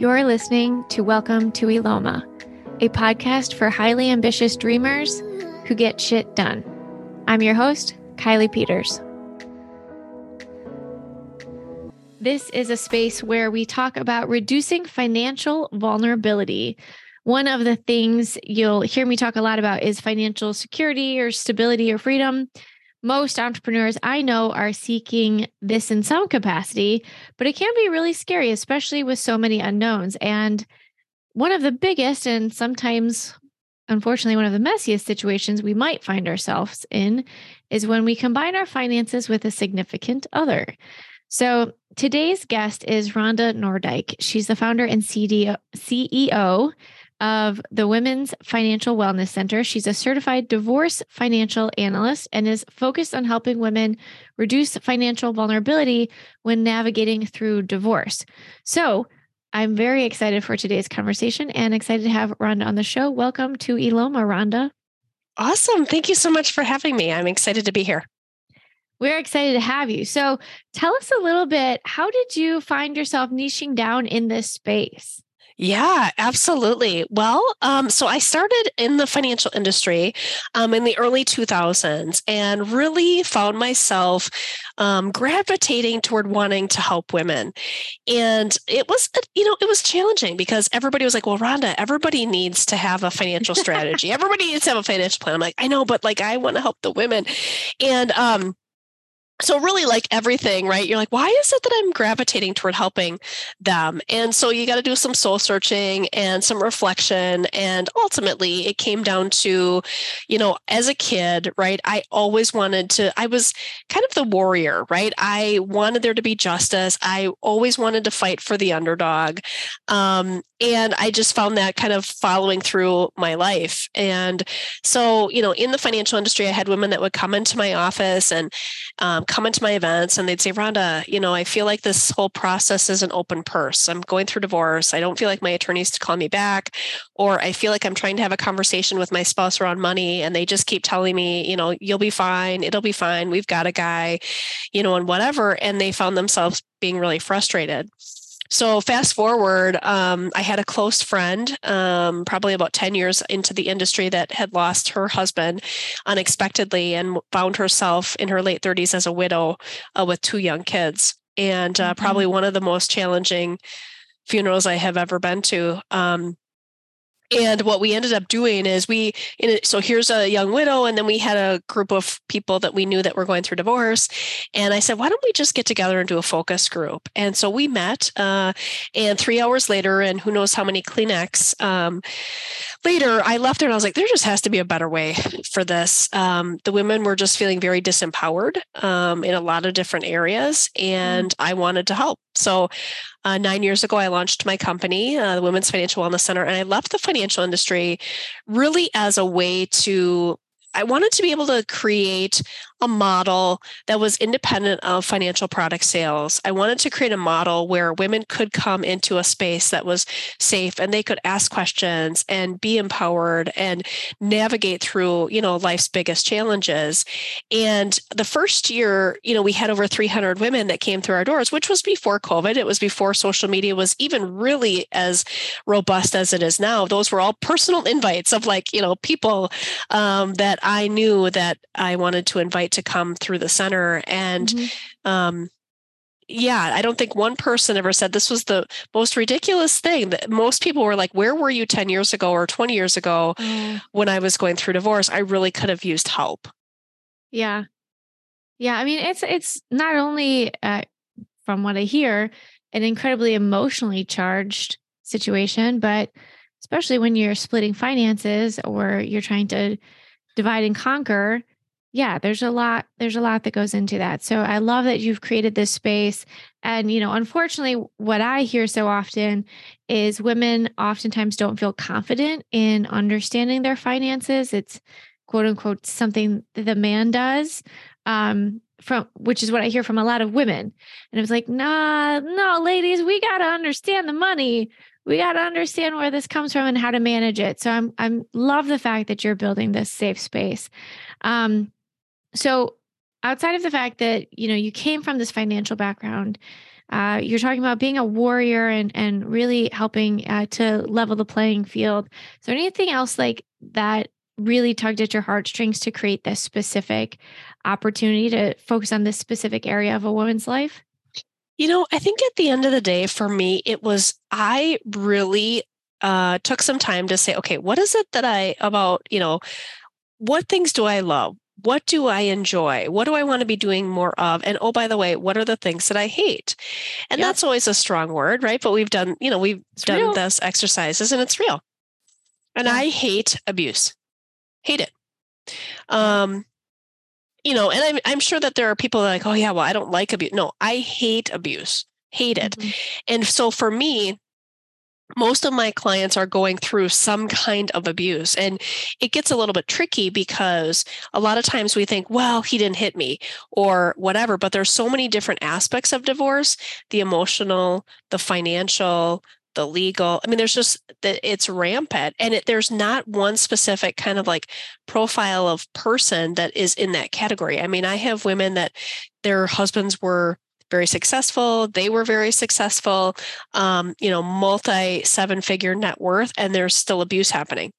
You're listening to Welcome to Eloma, a podcast for highly ambitious dreamers who get shit done. I'm your host, Kylie Peters. This is a space where we talk about reducing financial vulnerability. One of the things you'll hear me talk a lot about is financial security or stability or freedom most entrepreneurs I know are seeking this in some capacity, but it can be really scary, especially with so many unknowns. And one of the biggest and sometimes, unfortunately, one of the messiest situations we might find ourselves in is when we combine our finances with a significant other. So today's guest is Rhonda Noordyk. She's the founder and CEO of the Women's Financial Wellness Center. She's a certified divorce financial analyst and is focused on helping women reduce financial vulnerability when navigating through divorce. So, I'm very excited for today's conversation and excited to have Rhonda on the show. Welcome to Eloma, Rhonda. Awesome. Thank you so much for having me. I'm excited to be here. We're excited to have you. So, tell us a little bit how did you find yourself niching down in this space? Yeah, absolutely. Well, um, so I started in the financial industry um, in the early 2000s and really found myself um, gravitating toward wanting to help women. And it was, you know, it was challenging because everybody was like, well, Rhonda, everybody needs to have a financial strategy. everybody needs to have a financial plan. I'm like, I know, but like, I want to help the women. And, um, so really like everything right? You're like why is it that i'm gravitating toward helping them? And so you got to do some soul searching and some reflection and ultimately it came down to you know as a kid right i always wanted to i was kind of the warrior right? I wanted there to be justice. I always wanted to fight for the underdog. Um, and i just found that kind of following through my life and so you know in the financial industry i had women that would come into my office and um, come into my events and they'd say, Rhonda, you know, I feel like this whole process is an open purse. I'm going through divorce. I don't feel like my attorneys to call me back, or I feel like I'm trying to have a conversation with my spouse around money and they just keep telling me, you know, you'll be fine. It'll be fine. We've got a guy, you know, and whatever. And they found themselves being really frustrated. So fast forward, um, I had a close friend, um, probably about 10 years into the industry, that had lost her husband unexpectedly and found herself in her late 30s as a widow uh, with two young kids. And uh, mm-hmm. probably one of the most challenging funerals I have ever been to. Um, and what we ended up doing is we so here's a young widow and then we had a group of people that we knew that were going through divorce and i said why don't we just get together and do a focus group and so we met uh, and three hours later and who knows how many kleenex um, later i left there and i was like there just has to be a better way for this um, the women were just feeling very disempowered um, in a lot of different areas mm. and mm. i wanted to help so uh, nine years ago, I launched my company, uh, the Women's Financial Wellness Center, and I left the financial industry really as a way to I wanted to be able to create a model that was independent of financial product sales. I wanted to create a model where women could come into a space that was safe and they could ask questions and be empowered and navigate through, you know, life's biggest challenges. And the first year, you know, we had over 300 women that came through our doors, which was before COVID. It was before social media was even really as robust as it is now. Those were all personal invites of like, you know, people um, that I knew that I wanted to invite to come through the center. And mm-hmm. um, yeah, I don't think one person ever said this was the most ridiculous thing. That most people were like, "Where were you ten years ago or twenty years ago mm. when I was going through divorce? I really could have used help." Yeah, yeah. I mean, it's it's not only uh, from what I hear an incredibly emotionally charged situation, but especially when you're splitting finances or you're trying to divide and conquer yeah there's a lot there's a lot that goes into that. So i love that you've created this space. And you know unfortunately what i hear so often is women oftentimes don't feel confident in understanding their finances. It's quote unquote something that the man does um from which is what i hear from a lot of women. And it was like nah no ladies we got to understand the money. We got to understand where this comes from and how to manage it. So I'm I'm love the fact that you're building this safe space. Um, so outside of the fact that you know you came from this financial background uh, you're talking about being a warrior and and really helping uh, to level the playing field. Is there anything else like that really tugged at your heartstrings to create this specific opportunity to focus on this specific area of a woman's life? You know i think at the end of the day for me it was i really uh, took some time to say okay what is it that i about you know what things do i love what do I enjoy? What do I want to be doing more of? And oh, by the way, what are the things that I hate? And yep. that's always a strong word, right? But we've done, you know, we've it's done real. this exercises and it's real. And yeah. I hate abuse. Hate it. Um, you know, and I'm I'm sure that there are people that like, oh yeah, well, I don't like abuse. No, I hate abuse. Hate it. Mm-hmm. And so for me, most of my clients are going through some kind of abuse. And it gets a little bit tricky because a lot of times we think, well, he didn't hit me or whatever. But there's so many different aspects of divorce the emotional, the financial, the legal. I mean, there's just that it's rampant. And it, there's not one specific kind of like profile of person that is in that category. I mean, I have women that their husbands were very successful. They were very successful, um, you know, multi seven figure net worth, and there's still abuse happening.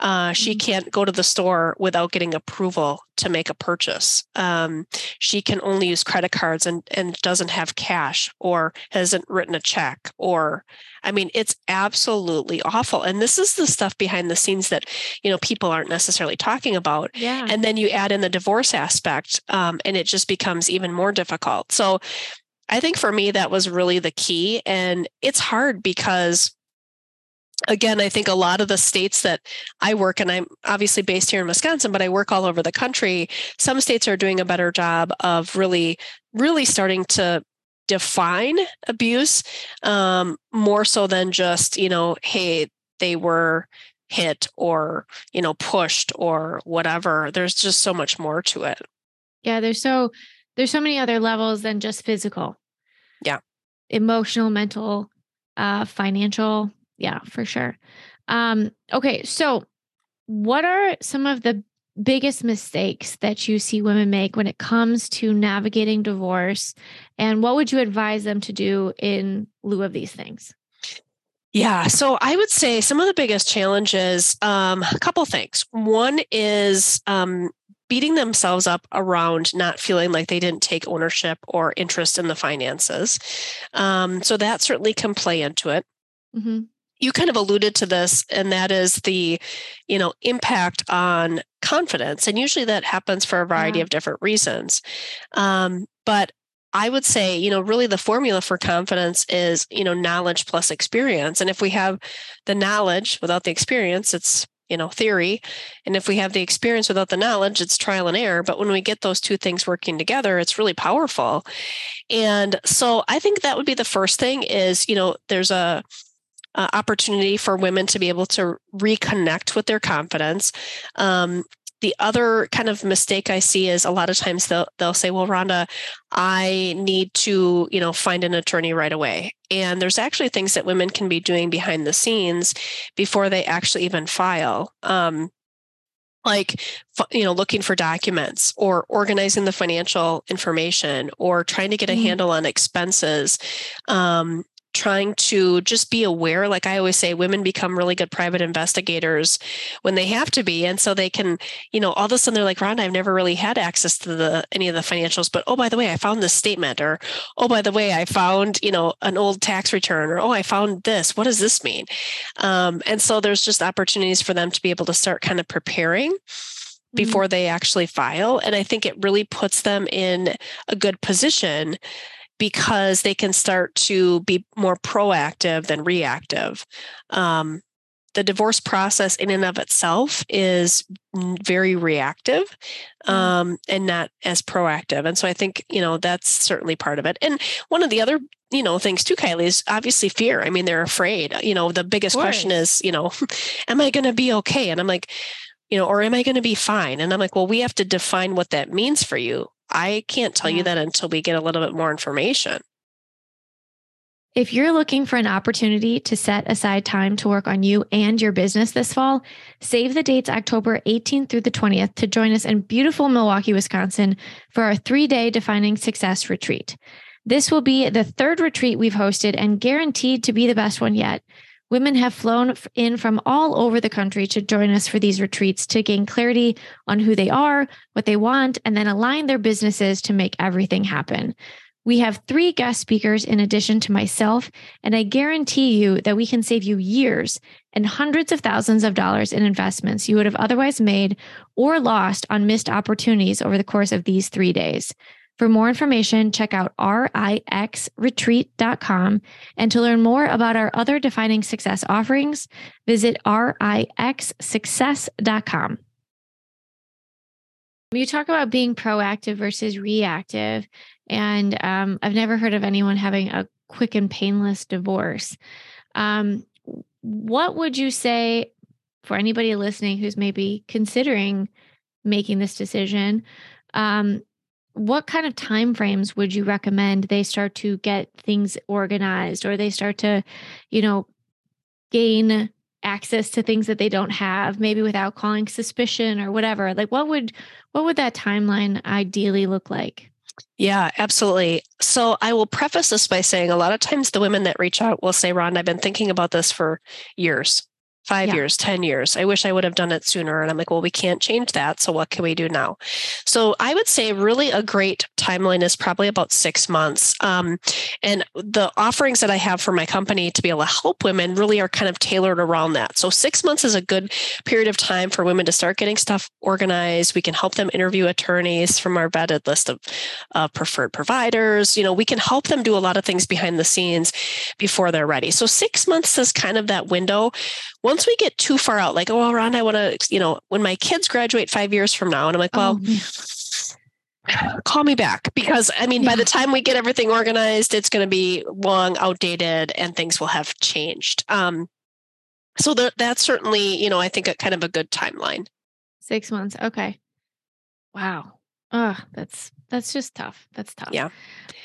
Uh, she mm-hmm. can't go to the store without getting approval to make a purchase. Um, she can only use credit cards and, and doesn't have cash or hasn't written a check. Or, I mean, it's absolutely awful. And this is the stuff behind the scenes that, you know, people aren't necessarily talking about. Yeah. And then you add in the divorce aspect um, and it just becomes even more difficult. So I think for me, that was really the key. And it's hard because again, I think a lot of the states that I work in, I'm obviously based here in Wisconsin, but I work all over the country. Some states are doing a better job of really, really starting to define abuse um, more so than just, you know, hey, they were hit or, you know, pushed or whatever. There's just so much more to it. Yeah, there's so there's so many other levels than just physical. Yeah. Emotional, mental, uh, financial, yeah, for sure. Um, okay, so what are some of the biggest mistakes that you see women make when it comes to navigating divorce? And what would you advise them to do in lieu of these things? Yeah, so I would say some of the biggest challenges, um, a couple things. One is um, beating themselves up around not feeling like they didn't take ownership or interest in the finances. Um, so that certainly can play into it. Mm-hmm you kind of alluded to this and that is the you know impact on confidence and usually that happens for a variety yeah. of different reasons um, but i would say you know really the formula for confidence is you know knowledge plus experience and if we have the knowledge without the experience it's you know theory and if we have the experience without the knowledge it's trial and error but when we get those two things working together it's really powerful and so i think that would be the first thing is you know there's a uh, opportunity for women to be able to reconnect with their confidence. Um, the other kind of mistake I see is a lot of times they'll they'll say, "Well, Rhonda, I need to, you know, find an attorney right away." And there's actually things that women can be doing behind the scenes before they actually even file. Um, like you know looking for documents or organizing the financial information or trying to get a mm-hmm. handle on expenses um, trying to just be aware like i always say women become really good private investigators when they have to be. And so they can you know all of a sudden they're like Ron, i've never really had access to the any of the financials but oh by the way i found this statement or oh by the way i found you know an old tax return or oh i found this. What does this mean? Um, and so there's just opportunities for them to be able to start kind of preparing mm-hmm. before they actually file. And i think it really puts them in a good position because they can start to be more proactive than reactive. Um, the divorce process in and of itself is very reactive mm. um, and not as proactive. And so i think you know that's certainly part of it. And one of the other you know things too kylie is obviously fear. I mean they're afraid. You know the biggest question is you know am i going to be okay? And i'm like you know or am i going to be fine? And i'm like well we have to define what that means for you I can't tell yeah. you that until we get a little bit more information. If you're looking for an opportunity to set aside time to work on you and your business this fall, save the dates October 18th through the 20th to join us in beautiful Milwaukee, Wisconsin for our three day defining success retreat. This will be the third retreat we've hosted and guaranteed to be the best one yet. Women have flown in from all over the country to join us for these retreats to gain clarity on who they are, what they want, and then align their businesses to make everything happen. We have three guest speakers in addition to myself, and I guarantee you that we can save you years and hundreds of thousands of dollars in investments you would have otherwise made or lost on missed opportunities over the course of these three days. For more information, check out rixretreat.com. And to learn more about our other defining success offerings, visit rixsuccess.com. You talk about being proactive versus reactive. And um, I've never heard of anyone having a quick and painless divorce. Um, what would you say for anybody listening who's maybe considering making this decision? Um, what kind of time frames would you recommend they start to get things organized or they start to, you know, gain access to things that they don't have maybe without calling suspicion or whatever? Like what would what would that timeline ideally look like? Yeah, absolutely. So I will preface this by saying a lot of times the women that reach out will say, Ron, I've been thinking about this for years five yeah. years, 10 years. I wish I would have done it sooner. And I'm like, well, we can't change that. So what can we do now? So I would say really a great timeline is probably about six months. Um, and the offerings that I have for my company to be able to help women really are kind of tailored around that. So six months is a good period of time for women to start getting stuff organized. We can help them interview attorneys from our vetted list of uh, preferred providers. You know, we can help them do a lot of things behind the scenes before they're ready. So six months is kind of that window once we get too far out, like, oh, well, Ron, I want to, you know, when my kids graduate five years from now, and I'm like, well, oh, call me back because I mean, yeah. by the time we get everything organized, it's going to be long, outdated, and things will have changed. Um, so that that's certainly, you know, I think a kind of a good timeline. Six months. Okay. Wow. Oh, that's that's just tough. That's tough. Yeah.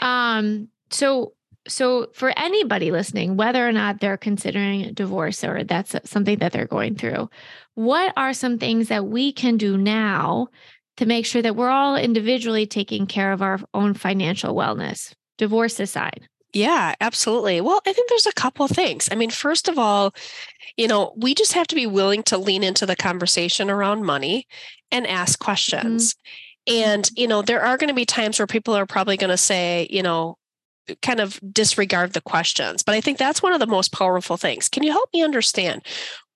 Um. So so for anybody listening whether or not they're considering divorce or that's something that they're going through what are some things that we can do now to make sure that we're all individually taking care of our own financial wellness? Divorce aside. Yeah absolutely. Well i think there's a couple of things. I mean first of all you know we just have to be willing to lean into the conversation around money and ask questions. Mm-hmm. and you know there are going to be times where people are probably going to say you know kind of disregard the questions. But I think that's one of the most powerful things. Can you help me understand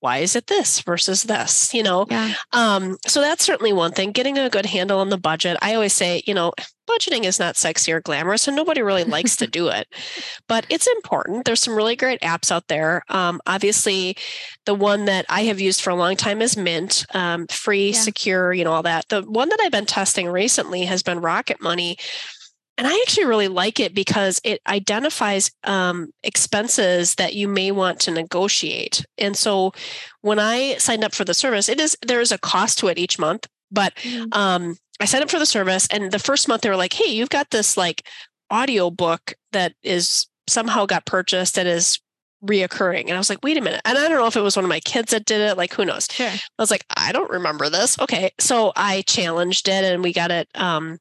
why is it this versus this you know yeah. um, so that's certainly one thing getting a good handle on the budget i always say you know budgeting is not sexy or glamorous and nobody really likes to do it but it's important there's some really great apps out there um, obviously the one that i have used for a long time is mint um, free yeah. secure you know all that the one that i've been testing recently has been rocket money and I actually really like it because it identifies um, expenses that you may want to negotiate. And so when I signed up for the service, it is there is a cost to it each month, but mm. um, I signed up for the service, and the first month they were like, "Hey, you've got this like audio book that is somehow got purchased and is reoccurring. And I was like, wait a minute. And I don't know if it was one of my kids that did it. Like, who knows? Sure. I was like, I don't remember this. Okay. So I challenged it and we got it um,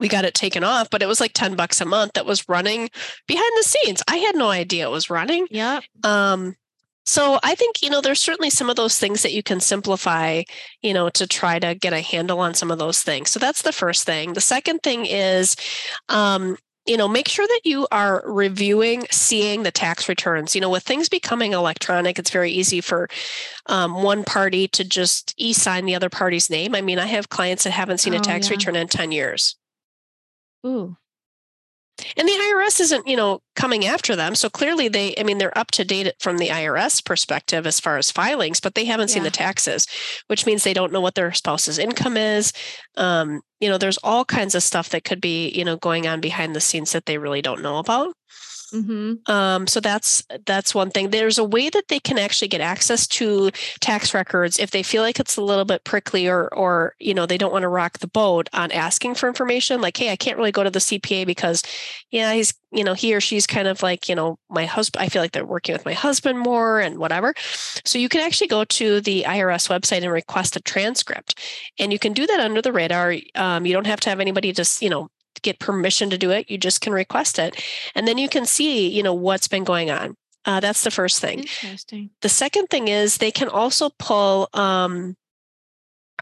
we got it taken off, but it was like 10 bucks a month that was running behind the scenes. I had no idea it was running. Yeah. Um, so I think, you know, there's certainly some of those things that you can simplify, you know, to try to get a handle on some of those things. So that's the first thing. The second thing is, um, you know, make sure that you are reviewing, seeing the tax returns. You know, with things becoming electronic, it's very easy for um, one party to just e sign the other party's name. I mean, I have clients that haven't seen oh, a tax yeah. return in 10 years. Ooh. And the IRS isn't, you know, coming after them. So clearly they, I mean, they're up to date from the IRS perspective as far as filings, but they haven't yeah. seen the taxes, which means they don't know what their spouse's income is. Um, you know, there's all kinds of stuff that could be, you know, going on behind the scenes that they really don't know about. Mm-hmm. Um, so that's that's one thing. There's a way that they can actually get access to tax records if they feel like it's a little bit prickly or or you know they don't want to rock the boat on asking for information. Like, hey, I can't really go to the CPA because, yeah, he's you know he or she's kind of like you know my husband. I feel like they're working with my husband more and whatever. So you can actually go to the IRS website and request a transcript, and you can do that under the radar. Um, you don't have to have anybody just you know get permission to do it. You just can request it. And then you can see, you know, what's been going on. Uh, that's the first thing. Interesting. The second thing is they can also pull um,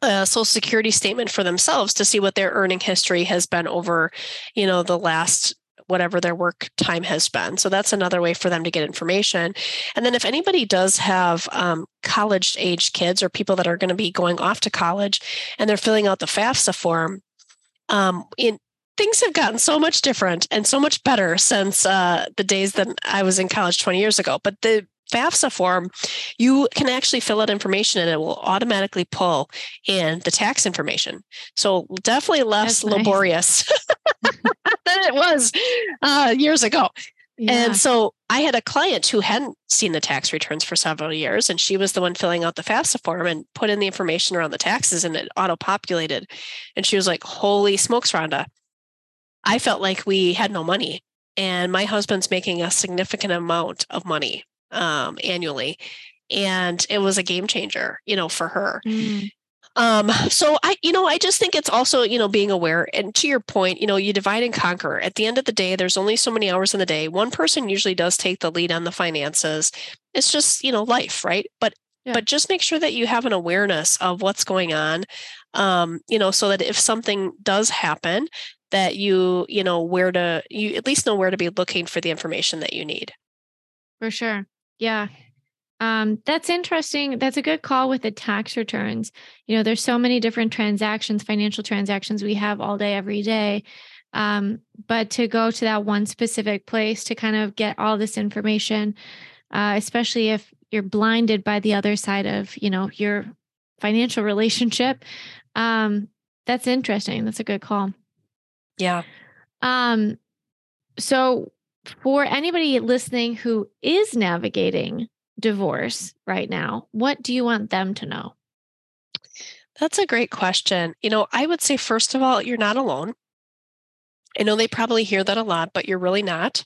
a social security statement for themselves to see what their earning history has been over, you know, the last whatever their work time has been. So that's another way for them to get information. And then if anybody does have um, college age kids or people that are going to be going off to college and they're filling out the FAFSA form, um, in things have gotten so much different and so much better since uh, the days that I was in college 20 years ago. But the FAFSA form, you can actually fill out information and it will automatically pull in the tax information. So definitely less nice. laborious than it was uh, years ago. Yeah. And so I had a client who hadn't seen the tax returns for several years, and she was the one filling out the FAFSA form and put in the information around the taxes, and it auto populated. And she was like, Holy smokes, Rhonda, I felt like we had no money. And my husband's making a significant amount of money um, annually. And it was a game changer, you know, for her. Mm. Um, so I, you know, I just think it's also, you know, being aware. And to your point, you know, you divide and conquer. At the end of the day, there's only so many hours in the day. One person usually does take the lead on the finances. It's just, you know, life, right? But yeah. but just make sure that you have an awareness of what's going on um, you know so that if something does happen that you you know where to you at least know where to be looking for the information that you need. For sure. Yeah. Um, that's interesting. That's a good call with the tax returns. You know there's so many different transactions financial transactions we have all day every day. Um, but to go to that one specific place to kind of get all this information uh, especially if you're blinded by the other side of you know your financial relationship um, that's interesting. That's a good call yeah. Um, so for anybody listening who is navigating divorce right now, what do you want them to know? That's a great question. You know, I would say, first of all, you're not alone. I know they probably hear that a lot, but you're really not.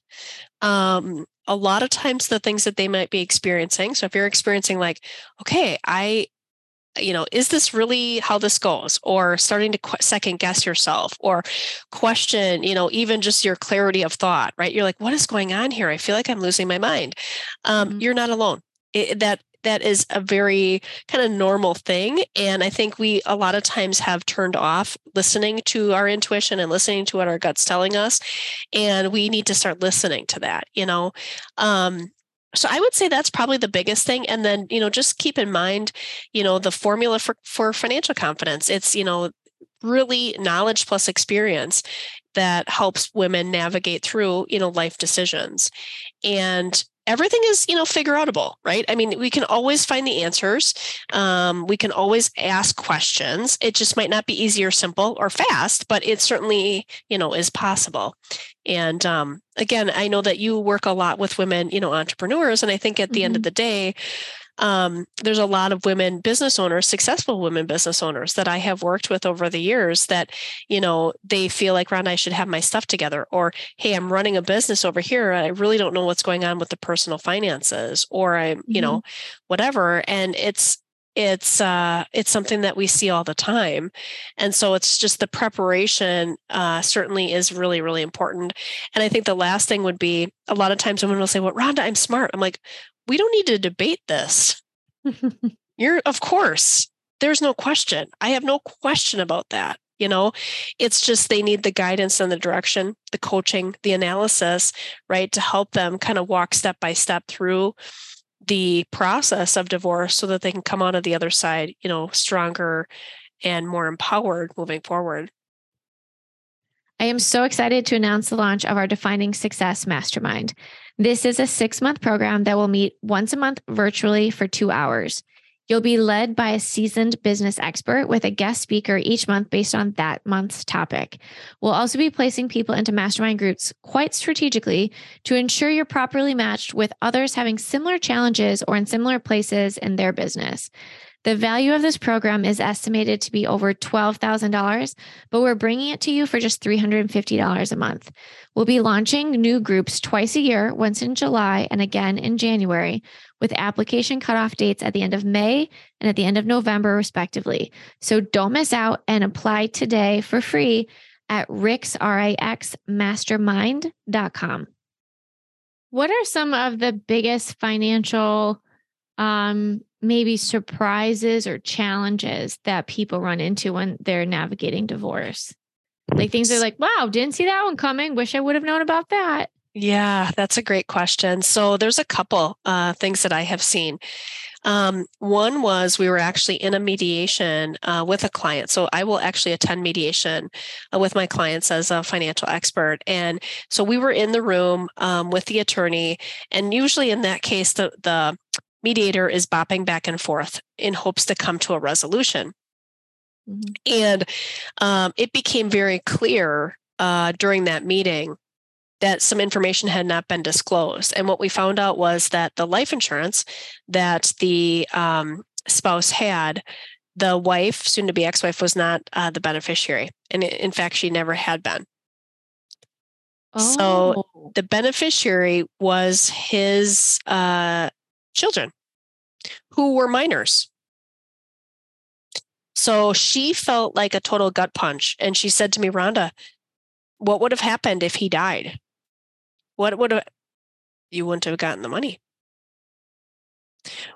Um, a lot of times, the things that they might be experiencing. So, if you're experiencing, like, okay, I you know, is this really how this goes? Or starting to qu- second guess yourself or question, you know, even just your clarity of thought, right? You're like, what is going on here? I feel like I'm losing my mind. Um, mm-hmm. You're not alone. It, that that is a very kind of normal thing and i think we a lot of times have turned off listening to our intuition and listening to what our guts telling us and we need to start listening to that you know um, so i would say that's probably the biggest thing and then you know just keep in mind you know the formula for for financial confidence. It's you know really knowledge plus experience that helps women navigate through you know life decisions. And everything is you know figure outable right i mean we can always find the answers um, we can always ask questions it just might not be easy or simple or fast but it certainly you know is possible and um, again i know that you work a lot with women you know entrepreneurs and i think at the mm-hmm. end of mm-hmm. the day um, there's a lot of women business owners, successful women business owners that I have worked with over the years that, you know, they feel like, Ron, I should have my stuff together. Or, hey, I'm running a business over here. I really don't know what's going on with the personal finances, or I, mm-hmm. you know, whatever. And it's, it's uh, it's something that we see all the time and so it's just the preparation uh, certainly is really really important and i think the last thing would be a lot of times women will say well rhonda i'm smart i'm like we don't need to debate this. You're, of course, there's no question. I have no question about that. You know, it's just they need the guidance and the direction, the coaching, the analysis, right, to help them kind of walk step by step through the process of divorce so that they can come out of the other side, you know, stronger and more empowered moving forward. I am so excited to announce the launch of our Defining Success Mastermind. This is a six month program that will meet once a month virtually for two hours. You'll be led by a seasoned business expert with a guest speaker each month based on that month's topic. We'll also be placing people into mastermind groups quite strategically to ensure you're properly matched with others having similar challenges or in similar places in their business. The value of this program is estimated to be over $12,000, but we're bringing it to you for just $350 a month. We'll be launching new groups twice a year, once in July and again in January, with application cutoff dates at the end of May and at the end of November, respectively. So don't miss out and apply today for free at Rix, R-I-X, What are some of the biggest financial um, maybe surprises or challenges that people run into when they're navigating divorce? Like things are like, wow, didn't see that one coming. Wish I would have known about that. Yeah, that's a great question. So there's a couple uh, things that I have seen. Um, one was we were actually in a mediation uh, with a client. So I will actually attend mediation uh, with my clients as a financial expert. And so we were in the room um, with the attorney. And usually in that case, the, the mediator is bopping back and forth in hopes to come to a resolution. Mm-hmm. And um, it became very clear uh, during that meeting that some information had not been disclosed. And what we found out was that the life insurance that the um, spouse had, the wife, soon to be ex wife, was not uh, the beneficiary. And in fact, she never had been. Oh. So the beneficiary was his uh, children who were minors. So she felt like a total gut punch. And she said to me, Rhonda, what would have happened if he died? What would have, you wouldn't have gotten the money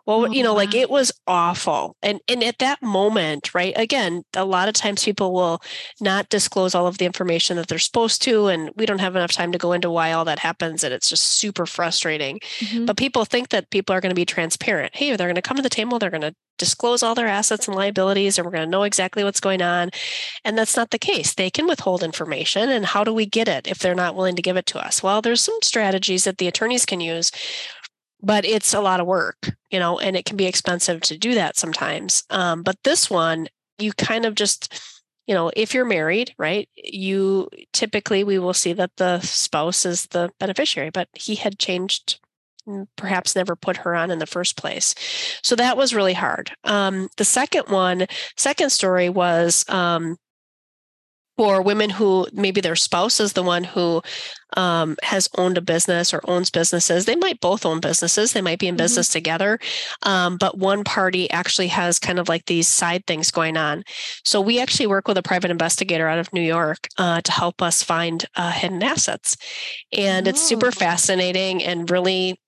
well oh, you know wow. like it was awful and and at that moment right again a lot of times people will not disclose all of the information that they're supposed to and we don't have enough time to go into why all that happens and it's just super frustrating mm-hmm. but people think that people are going to be transparent hey they're going to come to the table they're going to disclose all their assets and liabilities and we're going to know exactly what's going on and that's not the case they can withhold information and how do we get it if they're not willing to give it to us well there's some strategies that the attorneys can use but it's a lot of work, you know, and it can be expensive to do that sometimes. Um, but this one, you kind of just, you know, if you're married, right, you typically we will see that the spouse is the beneficiary, but he had changed perhaps never put her on in the first place. So that was really hard. Um, the second one, second story was um, for women who maybe their spouse is the one who um, has owned a business or owns businesses. They might both own businesses. They might be in mm-hmm. business together, um, but one party actually has kind of like these side things going on. So we actually work with a private investigator out of New York uh, to help us find uh, hidden assets, and oh. it's super oh. fascinating and really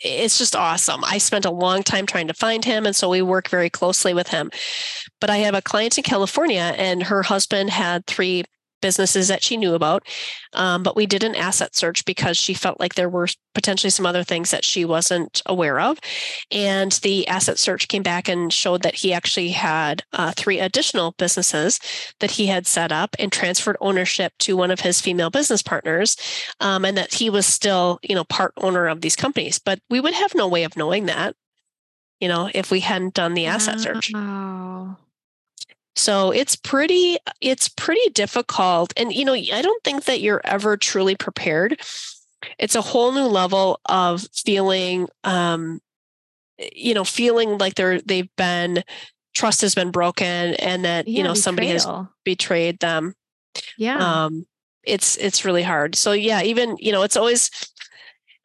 it's just awesome. I spent a long time trying to find him. And so we work very closely with him. But I have a client in California, and her husband had three businesses that she knew about. Um, but we did an asset search because she felt like there were potentially some other things that she wasn't aware of. And the asset search came back and showed that he actually had uh, three additional businesses that he had set up and transferred ownership to one of his female business partners, um, and that he was still, you know, part owner of these companies. But we would have no way of knowing that you know, if we hadn't done the asset search. So it's pretty it's pretty difficult and you know I don't think that you're ever truly prepared. It's a whole new level of feeling um you know feeling like they're they've been trust has been broken and that yeah, you know betrayal. somebody has betrayed them. Yeah. Um it's it's really hard. So yeah, even you know it's always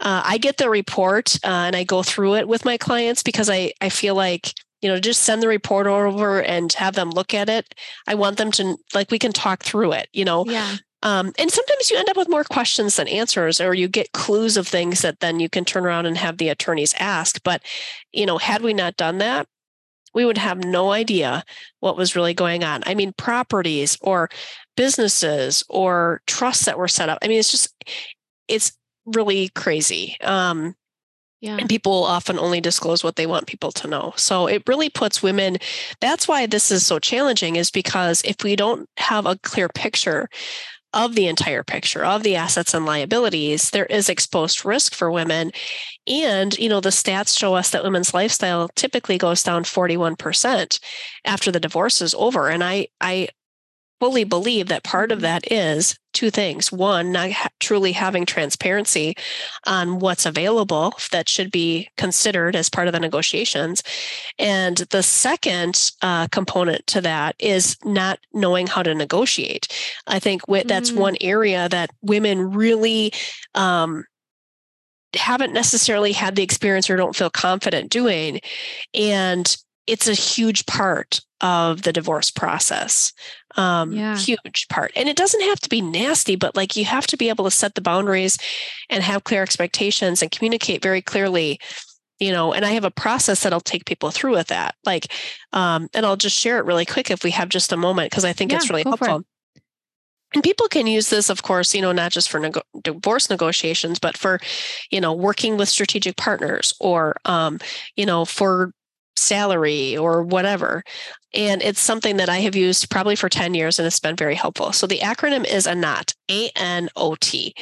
uh, I get the report uh, and I go through it with my clients because I I feel like you know just send the report over and have them look at it. I want them to like we can talk through it you know? Yeah. Um, and sometimes you end up with more questions than answers or you get clues of things that then you can turn around and have the attorneys ask. But you know had we not done that we would have no idea what was really going on. I mean properties or businesses or trusts that were set up. I mean it's just it's really crazy. Um, yeah. And people often only disclose what they want people to know. So it really puts women, that's why this is so challenging, is because if we don't have a clear picture of the entire picture of the assets and liabilities, there is exposed risk for women. And, you know, the stats show us that women's lifestyle typically goes down 41% after the divorce is over. And I, I fully believe that part of mm-hmm. that is two things. One, not ha- truly having transparency on what's available that should be considered as part of the negotiations. And the second uh, component to that is not knowing how to negotiate. I think w- that's mm-hmm. one area that women really um, haven't necessarily had the experience or don't feel confident doing. And it's a huge part of the divorce process. Um, yeah. Huge part. And it doesn't have to be nasty, but like you have to be able to set the boundaries and have clear expectations and communicate very clearly. You know, and I have a process that'll take people through with that. Like, um, and I'll just share it really quick if we have just a moment, because I think yeah, it's really helpful. And people can use this, of course, you know, not just for nego- divorce negotiations, but for, you know, working with strategic partners or, um, you know, for salary or whatever. And it's something that I have used probably for 10 years and it's been very helpful. So the acronym is ANOT, A N O T.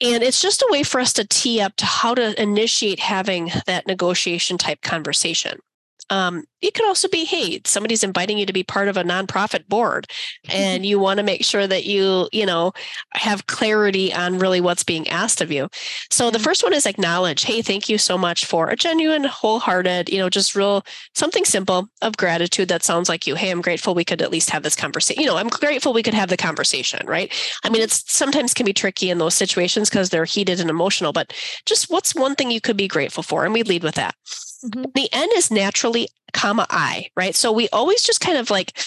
And it's just a way for us to tee up to how to initiate having that negotiation type conversation. Um, it could also be, hey, somebody's inviting you to be part of a nonprofit board, and you want to make sure that you, you know, have clarity on really what's being asked of you. So the first one is acknowledge, hey, thank you so much for a genuine, wholehearted, you know, just real something simple of gratitude that sounds like you. Hey, I'm grateful we could at least have this conversation. You know, I'm grateful we could have the conversation, right? I mean, it's sometimes can be tricky in those situations because they're heated and emotional, but just what's one thing you could be grateful for? And we lead with that. Mm-hmm. The N is naturally comma I, right? So we always just kind of like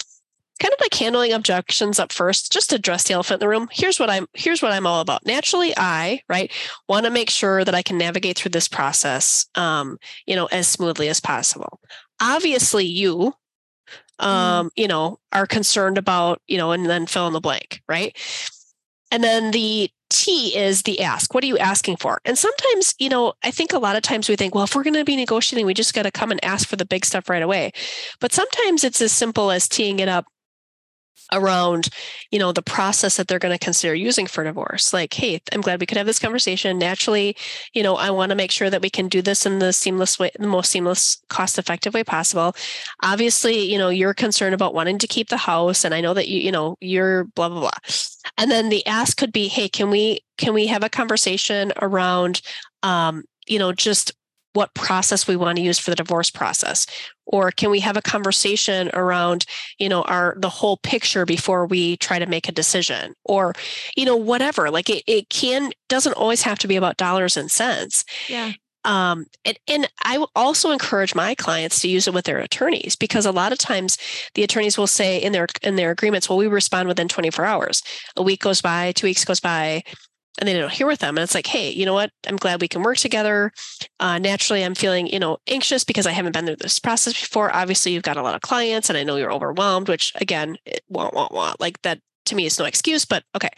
kind of like handling objections up first just address the elephant in the room here's what i'm here's what i'm all about naturally i right want to make sure that i can navigate through this process um, you know as smoothly as possible obviously you mm-hmm. um, you know are concerned about you know and then fill in the blank right and then the T is the ask. What are you asking for? And sometimes, you know, I think a lot of times we think, well, if we're going to be negotiating, we just got to come and ask for the big stuff right away. But sometimes it's as simple as teeing it up around you know the process that they're going to consider using for divorce. Like hey i'm glad we could have this conversation. Naturally you know i want to make sure that we can do this in the seamless way the most seamless cost effective way possible. Obviously you know you're concerned about wanting to keep the house and i know that you you know you're blah blah blah. And then the ask could be hey can we can we have a conversation around um you know just what process we want to use for the divorce process? Or can we have a conversation around you know our the whole picture before we try to make a decision? Or you know whatever like it, it can doesn't always have to be about dollars and cents. Yeah. Um, and, and I also encourage my clients to use it with their attorneys because a lot of times the attorneys will say in their in their agreements, well, we respond within 24 hours. A week goes by, two weeks goes by, and they don't hear with them. And it's like, hey, you know what? I'm glad we can work together. Uh, naturally, I'm feeling, you know, anxious because I haven't been through this process before. Obviously, you've got a lot of clients, and I know you're overwhelmed. Which again, it won't, won't, won't. Like that to me is no excuse. But okay.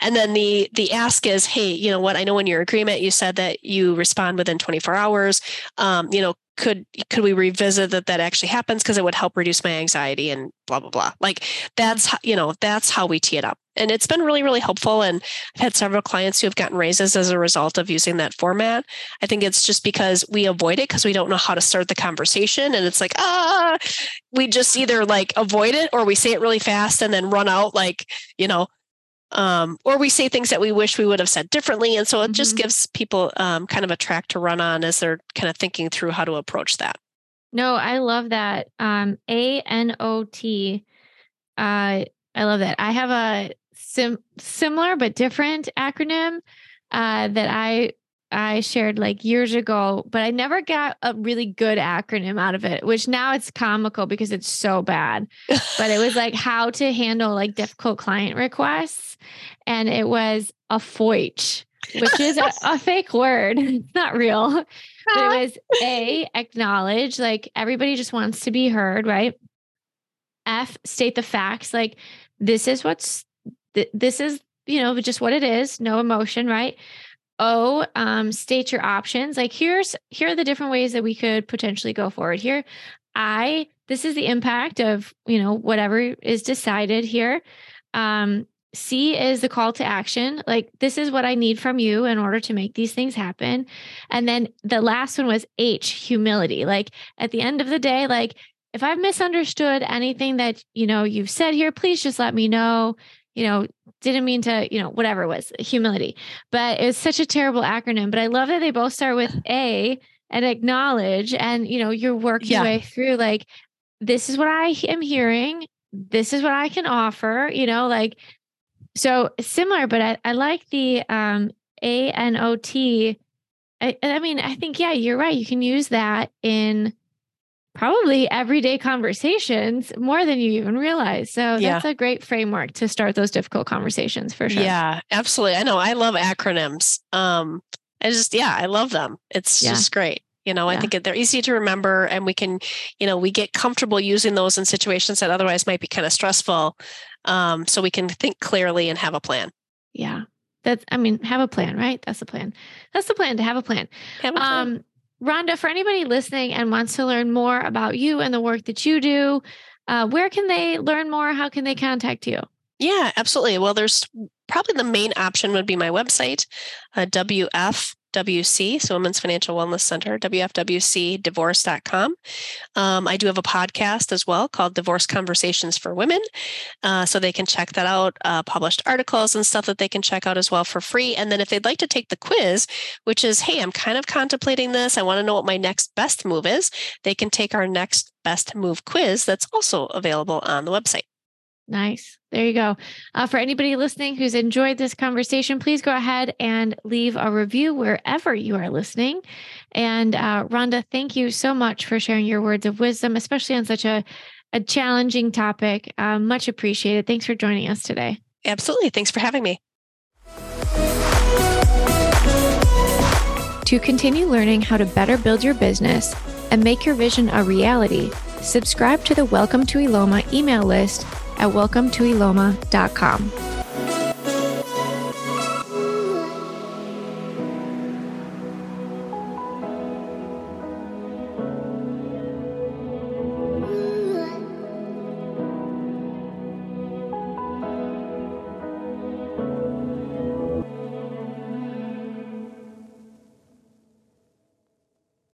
And then the the ask is, hey, you know what? I know in your agreement you said that you respond within 24 hours. Um, you know, could could we revisit that that actually happens because it would help reduce my anxiety and blah blah blah. Like that's how, you know that's how we tee it up. And it's been really really helpful and i've had several clients who have gotten raises as a result of using that format. I think it's just because we avoid it because we don't know how to start the conversation and it's like ah! We just either like avoid it or we say it really fast and then run out like you know um, or we say things that we wish we would have said differently. And so it mm-hmm. just gives people um, kind of a track to run on as they're kind of thinking through how to approach that. No, I love that. Um, a N O T. Uh, I love that. I have a sim- similar but different acronym uh, that I I shared like years ago, but I never got a really good acronym out of it, which now it's comical because it's so bad. but it was like how to handle like difficult client requests. And it was a FOICH, which is a, a fake word. It's not real. But it was A, acknowledge, like everybody just wants to be heard, right? F, state the facts, like this is what's, th- this is, you know, just what it is, no emotion, right? O, um, state your options. Like here's here are the different ways that we could potentially go forward here. I, this is the impact of, you know, whatever is decided here. Um, C is the call to action. Like, this is what I need from you in order to make these things happen. And then the last one was H, humility. Like, at the end of the day, like, if I've misunderstood anything that, you know, you've said here, please just let me know. You know, didn't mean to, you know, whatever it was, humility. But it's such a terrible acronym. But I love that they both start with A and acknowledge. And, you know, you're working yeah. way through like, this is what I am hearing. This is what I can offer, you know, like so similar, but I, I like the um A N O T. I, I mean, I think, yeah, you're right. You can use that in probably everyday conversations more than you even realize. So yeah. that's a great framework to start those difficult conversations for sure. Yeah, absolutely. I know I love acronyms. Um I just yeah, I love them. It's yeah. just great. You know, yeah. I think they're easy to remember and we can, you know, we get comfortable using those in situations that otherwise might be kind of stressful. Um, so we can think clearly and have a plan. Yeah. That's, I mean, have a plan, right? That's the plan. That's the plan to have a plan. Have a plan. Um, Rhonda, for anybody listening and wants to learn more about you and the work that you do, uh, where can they learn more? How can they contact you? Yeah, absolutely. Well, there's probably the main option would be my website, uh, WF WC, so Women's Financial Wellness Center, WFWCdivorce.com. Um, I do have a podcast as well called Divorce Conversations for Women. Uh, so they can check that out, uh, published articles and stuff that they can check out as well for free. And then if they'd like to take the quiz, which is, hey, I'm kind of contemplating this, I want to know what my next best move is, they can take our next best move quiz that's also available on the website. Nice. There you go. Uh, for anybody listening who's enjoyed this conversation, please go ahead and leave a review wherever you are listening. And uh, Rhonda, thank you so much for sharing your words of wisdom, especially on such a, a challenging topic. Uh, much appreciated. Thanks for joining us today. Absolutely. Thanks for having me. To continue learning how to better build your business and make your vision a reality, subscribe to the Welcome to Eloma email list at welcometoeloma.com.